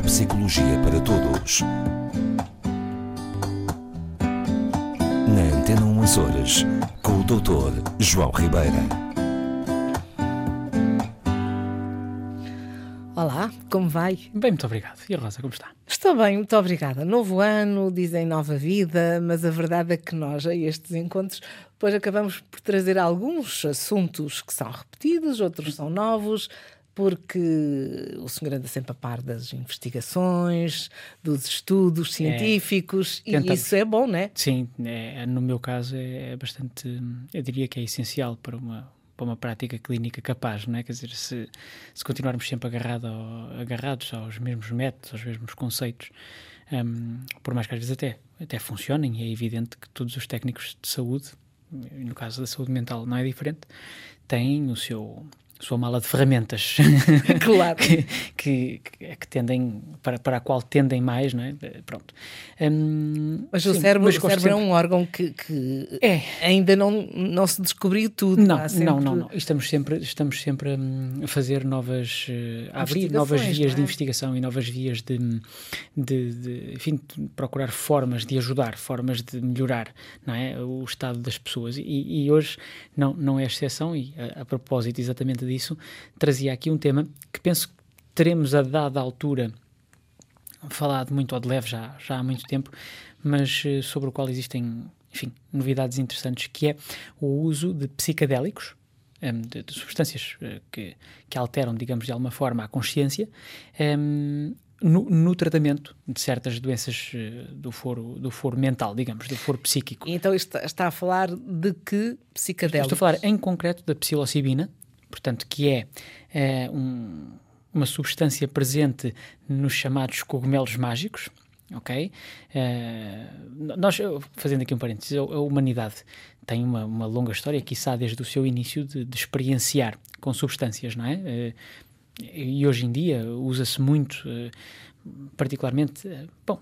Neuropsicologia para Todos. Na Antena 1 Açores, com o Dr. João Ribeira. Olá, como vai? Bem, muito obrigado. E a Rosa, como está? Estou bem, muito obrigada. Novo ano, dizem nova vida, mas a verdade é que nós, a estes encontros, depois acabamos por trazer alguns assuntos que são repetidos, outros são novos, porque o senhor anda sempre a par das investigações, dos estudos científicos, É, e isso é bom, não é? Sim, é, no meu caso é bastante, eu diria que é essencial para uma, para uma prática clínica capaz, não é? Quer dizer, se, se continuarmos sempre agarrado ao- agarrados aos mesmos métodos, aos mesmos conceitos, hum, por mais que às vezes até, até funcionem, é evidente que todos os técnicos de saúde, no caso da saúde mental não é diferente, têm o seu sua mala de ferramentas Claro. que, que, que- tendem para, para a qual tendem mais, não é? Pronto. Hum, Mas o sim, cérebro, mas o cérebro é sempre- um órgão que, que É. ainda não, não se descobriu tudo. Não, sempre- não, não, não. Estamos sempre, estamos sempre hum, a fazer novas, eh, a abrir novas vias não de é? investigação e novas vias de, de, de, enfim, de procurar formas de ajudar, formas de melhorar, não é, o estado das pessoas. E, e hoje não, não é exceção e a, a propósito exatamente disso trazia aqui um tema que penso que teremos a dada altura falado muito ao de leve já, já há muito tempo, mas eh, sobre o qual existem, enfim, novidades interessantes, que é o uso de psicadélicos, em, de, de substâncias eh, que, que alteram, digamos, de alguma forma a consciência, em, no, no tratamento de certas doenças eh, do foro, do foro mental, digamos, do foro psíquico. Então está, está a falar de que psicadélicos? Estou a falar em concreto da psilocibina, portanto, que é eh, um- uma substância presente nos chamados cogumelos mágicos. Ok? Eh, nós, fazendo aqui um parênteses, a, a humanidade tem uma, uma longa história, quiçá desde o seu início, de, de experienciar com substâncias, não é? Eh, e hoje em dia usa-se muito, eh, particularmente, eh, bom,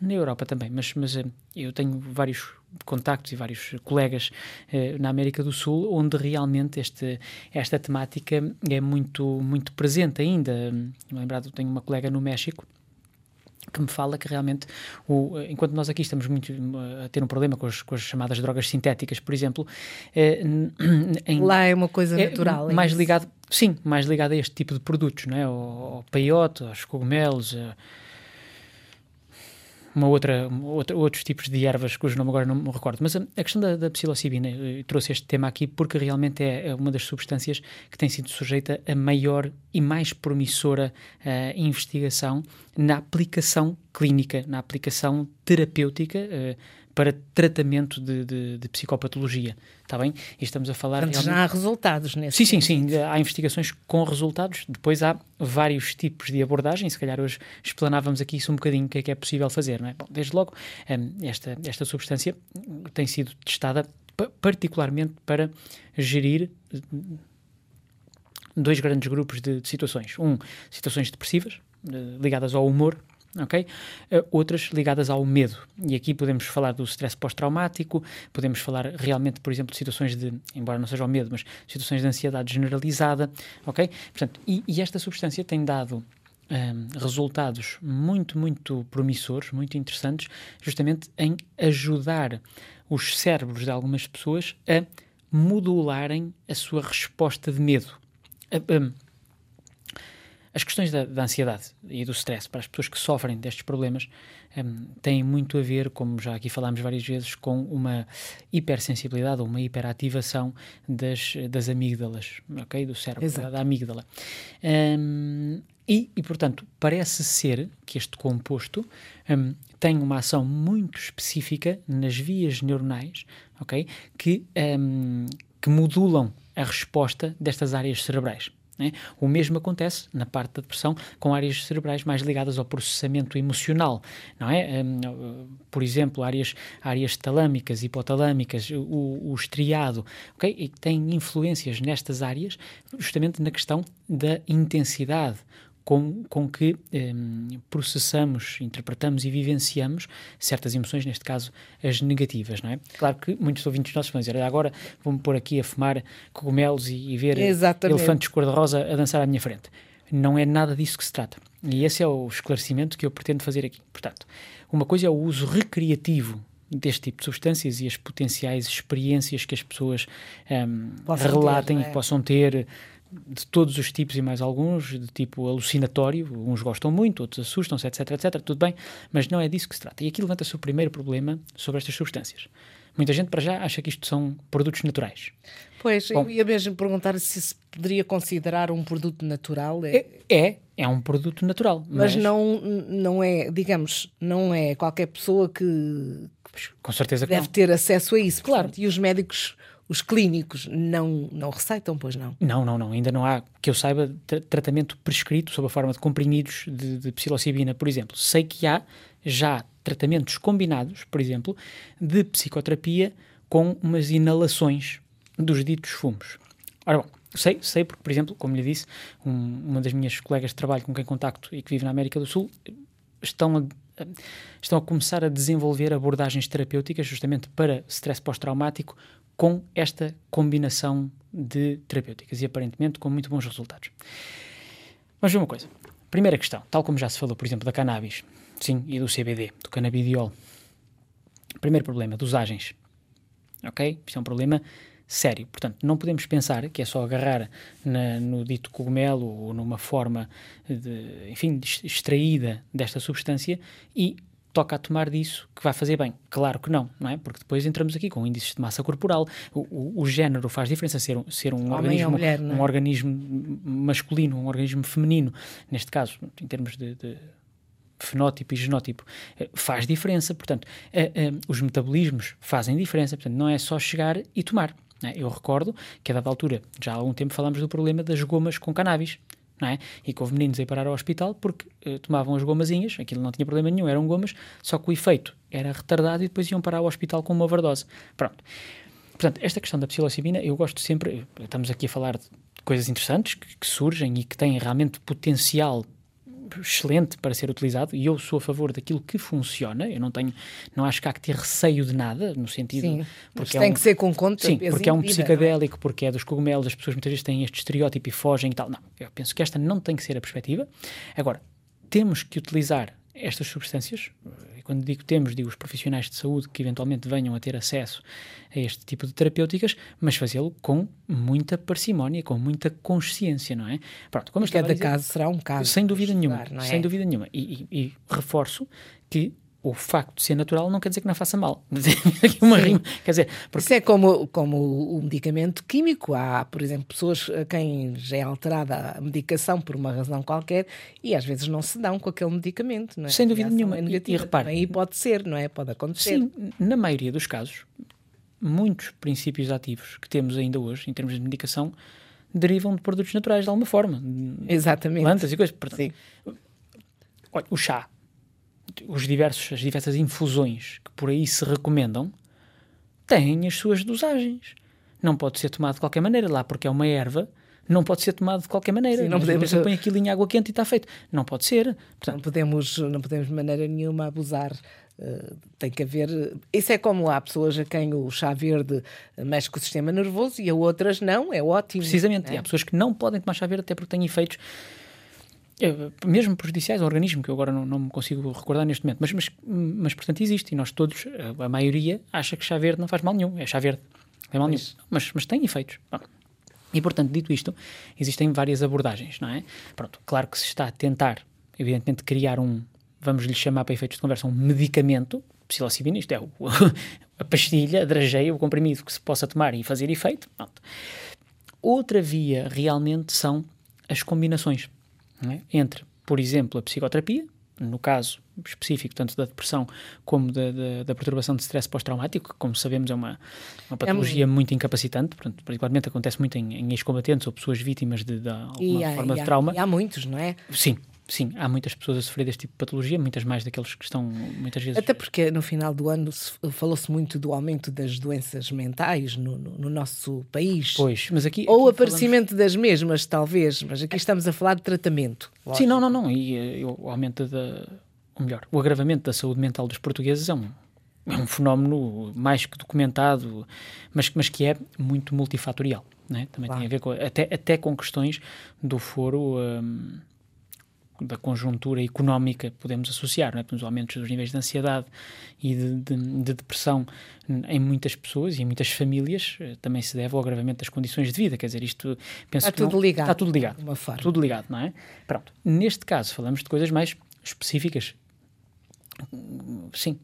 na Europa também, mas, mas eh, eu tenho vários contactos e vários colegas eh, na América do Sul onde realmente este, esta temática é muito, muito presente ainda. Lembrado, tenho uma colega no México que me fala que realmente, o, enquanto nós aqui estamos muito eh, a ter um problema com as, com as chamadas drogas sintéticas, por exemplo, eh, em, Lá é uma coisa é natural. é mais ligado, sim, mais ligado a este tipo de produtos, não é? Ao, ao peiote, aos cogumelos, a uma outra, outra, outros tipos de ervas cujo nome agora não me recordo. Mas a, a questão da, da psilocibina, eu trouxe este tema aqui porque realmente é, é uma das substâncias que tem sido sujeita a maior e mais promissora eh, investigação na aplicação clínica, na aplicação terapêutica eh, para tratamento de, de, de psicopatologia. Está bem? E estamos a falar Portanto, realmente... já há resultados nesse Sim, sim, sim. Há investigações com resultados. Depois há vários tipos de abordagem. Se calhar hoje explanávamos aqui isso um bocadinho, o que é que é possível fazer, não é? Bom, desde logo, hum, esta, esta substância tem sido testada pa- particularmente para gerir hum, dois grandes grupos de, de situações. Um, situações depressivas, eh, ligadas ao humor, ok? Eh, outras ligadas ao medo. E aqui podemos falar do stress pós-traumático, podemos falar realmente, por exemplo, de situações de, embora não seja o medo, mas situações de ansiedade generalizada, ok? Portanto, e, e esta substância tem dado hum, resultados muito, muito promissores, muito interessantes, justamente em ajudar os cérebros de algumas pessoas a modularem a sua resposta de medo. As questões da, da ansiedade e do stress para as pessoas que sofrem destes problemas hum, têm muito a ver, como já aqui falámos várias vezes, com uma hipersensibilidade ou uma hiperativação das, das amígdalas, ok? Do cérebro, Exato. da amígdala. Hum, e, e, portanto, parece ser que este composto hum, tem uma ação muito específica nas vias neuronais, ok? Que, hum, que modulam a resposta destas áreas cerebrais. Né? O mesmo acontece na parte da depressão com áreas cerebrais mais ligadas ao processamento emocional, não é? Hum, por exemplo, áreas, áreas talâmicas, hipotalâmicas, o, o estriado, ok? E têm influências nestas áreas justamente na questão da intensidade com, com que hum, processamos, interpretamos e vivenciamos certas emoções, neste caso as negativas, não é? Claro que muitos ouvintes nossos vão dizer, "Olha, agora vou-me pôr aqui a fumar cogumelos e, e ver Exatamente. elefantes cor-de-rosa a dançar à minha frente. Não é nada disso que se trata. E esse é o esclarecimento que eu pretendo fazer aqui. Portanto, uma coisa é o uso recreativo deste tipo de substâncias e as potenciais experiências que as pessoas um, relatem ter, é? e possam ter de todos os tipos e mais alguns, de tipo alucinatório, uns gostam muito, outros assustam-se, etc, etc, tudo bem, mas não é disso que se trata. E aqui levanta-se o primeiro problema sobre estas substâncias. Muita gente, para já, acha que isto são produtos naturais. Pois, Bom, eu ia mesmo perguntar se se poderia considerar um produto natural. É, é, é um produto natural. Mas, mas, não, não é, digamos, não é qualquer pessoa que, com certeza deve ter acesso a isso. Claro. Portanto, e os médicos os clínicos não, não receitam, pois não? Não, não, não. Ainda não há, que eu saiba, tra tratamento prescrito sob a forma de comprimidos de, de psilocibina, por exemplo. Sei que há já tratamentos combinados, por exemplo, de psicoterapia com umas inalações dos ditos fumos. Ora bom, sei, sei porque, por exemplo, como lhe disse, um, uma das minhas colegas de trabalho com quem contacto e que vive na América do Sul estão a, estão a começar a desenvolver abordagens terapêuticas justamente para stress pós-traumático com esta combinação de terapêuticas e aparentemente com muito bons resultados. Mas uma coisa. Primeira questão, tal como já se falou, por exemplo, da cannabis, sim, e do CBD, do canabidiol. Primeiro problema, dosagens. Ok? Isto é um problema sério. Portanto, não podemos pensar que é só agarrar na, no dito cogumelo ou numa forma, de, enfim, extraída desta substância e toca a tomar disso que vai fazer bem. Claro que não, não é? Porque depois entramos aqui com índices de massa corporal. O, o, o género faz diferença ser, um, ser um, organismo, mulher, é? um organismo masculino, um organismo feminino, neste caso, em termos de, de fenótipo e genótipo, eh, faz diferença. Portanto, uh, uh, os metabolismos fazem diferença. Portanto, não é só chegar e tomar. É? Eu recordo que a dada altura, já há algum tempo, falámos do problema das gomas com cannabis não é? E que houve meninos a ir parar ao hospital porque uh, tomavam as gomazinhas, aquilo não tinha problema nenhum, eram gomas, só que o efeito era retardado e depois iam parar ao hospital com uma overdose. Pronto. Portanto, esta questão da psilocibina, eu gosto sempre, estamos aqui a falar de coisas interessantes que, que surgem e que têm realmente potencial excelente para ser utilizado e eu sou a favor daquilo que funciona. Eu não tenho, não acho que há que ter receio de nada, no sentido. Sim, porque é tem um, que ser com conta. Sim, porque é um psicadélico, porque é dos cogumelos, as pessoas muitas vezes têm este estereótipo e fogem e tal. Não, eu penso que esta não tem que ser a perspectiva. Agora, temos que utilizar estas substâncias, e quando digo temos, digo os profissionais de saúde que eventualmente venham a ter acesso a este tipo de terapêuticas, mas fazê-lo com muita parcimónia, com muita consciência, não é? Pronto, como Cada dizer, caso será um caso. Sem dúvida nenhuma, é? sem dúvida nenhuma. E, e, e reforço que o facto de ser natural não quer dizer que não faça mal. uma rima. Quer dizer, porque... Isso é como, como o medicamento químico. Há, por exemplo, pessoas a quem já é alterada a medicação por uma razão qualquer e às vezes não se dão com aquele medicamento. É? Sem dúvida nenhuma. É negativa, e, e repare. Aí pode ser, não é? Pode acontecer. Sim, na maioria dos casos, muitos princípios ativos que temos ainda hoje, em termos de medicação, derivam de produtos naturais de alguma forma. Exatamente. Plantas e coisas. Portanto, Sim. Olha, o chá os diversos, as diversas infusões que por aí se recomendam têm as suas dosagens. Não pode ser tomado de qualquer maneira, lá porque é uma erva, não pode ser tomado de qualquer maneira. Sim, não podemos você põe aquilo em água quente e está feito. Não pode ser. Portanto, não podemos, não podemos de maneira nenhuma abusar. Uh, tem que haver. Isso é como há pessoas a quem o chá verde mexe com o sistema nervoso e a outras não, é ótimo. Precisamente, é? há pessoas que não podem tomar chá verde até porque têm efeitos mesmo prejudiciais ao organismo, que eu agora não, não me consigo recordar neste momento, mas, mas, mas portanto existe e nós todos, a, a, maioria, acha que chá verde não faz mal nenhum, é chá verde, não tem mal nenhum, mas, mas tem efeitos. Bom. E portanto, dito isto, existem várias abordagens, não é? Pronto, claro que se está a tentar, evidentemente, criar um, vamos lhe chamar para efeitos de conversa, um medicamento, psilocibina, isto é o, a pastilha, a drageia, o comprimido que se possa tomar e fazer efeito. Pronto. Outra via realmente são as combinações é? entre, por exemplo, a psicoterapia, no caso específico tanto da depressão como da, da, da perturbação de stress pós-traumático, que, como sabemos, é uma, uma patologia é muito... muito incapacitante, portanto, particularmente acontece muito em, em ex-combatentes ou pessoas vítimas de, de alguma há, forma de trauma. E há muitos, não é? Sim, Sim, há muitas pessoas a sofrer deste tipo de patologia, muitas mais daqueles que estão muitas vezes. Até porque no final do ano falou-se muito do aumento das doenças mentais no, no, no nosso país. Pois, mas aqui. Ou o aparecimento falamos... das mesmas, talvez, mas aqui estamos a falar de tratamento. Lógico. Sim, não, não, não. E, e o aumento da. Ou melhor, o agravamento da saúde mental dos portugueses é um, é um fenómeno mais que documentado, mas, mas que é muito multifatorial. Né? Também claro. tem a ver com, até, até com questões do foro. Um, da conjuntura económica podemos associar, não é? Temos aumentos dos níveis de ansiedade e de, de, de, depressão em muitas pessoas e em muitas famílias, eh, também se deve ao agravamento das condições de vida, quer dizer, isto penso está tudo não, ligado. Está tudo ligado. Uma forma. Tudo ligado, não é? Pronto. Neste caso, falamos de coisas mais específicas. Sim,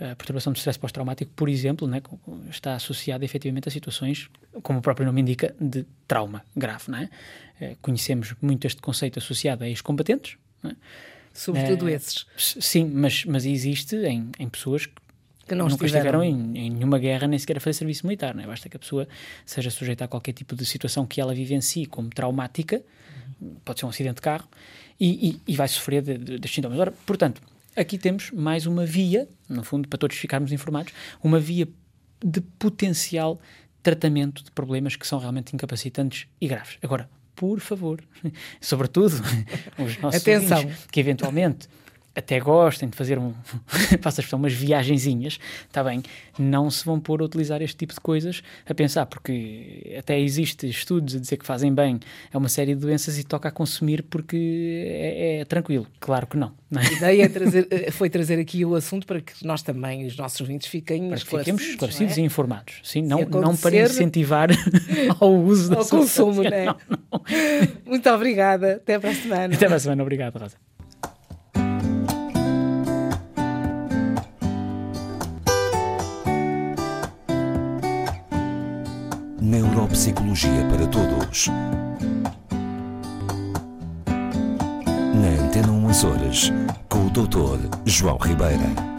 a perturbação de stress pós-traumático, por exemplo, né, está associada efetivamente a situações, como o próprio nome indica, de trauma grave. É? Eh, conhecemos muito este conceito associado a ex-combatentes. É? Sobretudo é, esses. Sim, mas, mas existe em, em pessoas que não nunca estiveram, estiveram em, em, nenhuma guerra, nem sequer a fazer serviço militar. Não é? Basta que a pessoa seja sujeita a qualquer tipo de situação que ela vive em si como traumática, pode ser um acidente de carro, e, e, e vai sofrer de, de, destes sintomas. Ora, portanto, aqui temos mais uma via, no fundo, para todos ficarmos informados, uma via de potencial tratamento de problemas que são realmente incapacitantes e graves. Agora, por favor, sobretudo os nossos Atenção. que eventualmente até gostem de fazer um, faço a umas viagenzinhas, está bem, não se vão pôr a utilizar este tipo de coisas a pensar, porque até existe estudos a dizer que fazem bem a uma série de doenças e toca a consumir porque é, é tranquilo. Claro que não. não é? A ideia é trazer, eh, foi trazer aqui o assunto para que nós também, os nossos ouvintes, fiquem para esclarecidos. Fiquemos esclarecidos é? e informados. Sim, não, não para incentivar ao uso da ao consumo, substância. né? não, não. Muito obrigada. Até para a semana. Até para a semana. Obrigado, Rosa. Neuropsicologia para Todos. Na Antena 1 Horas, com o Dr. João Ribeira.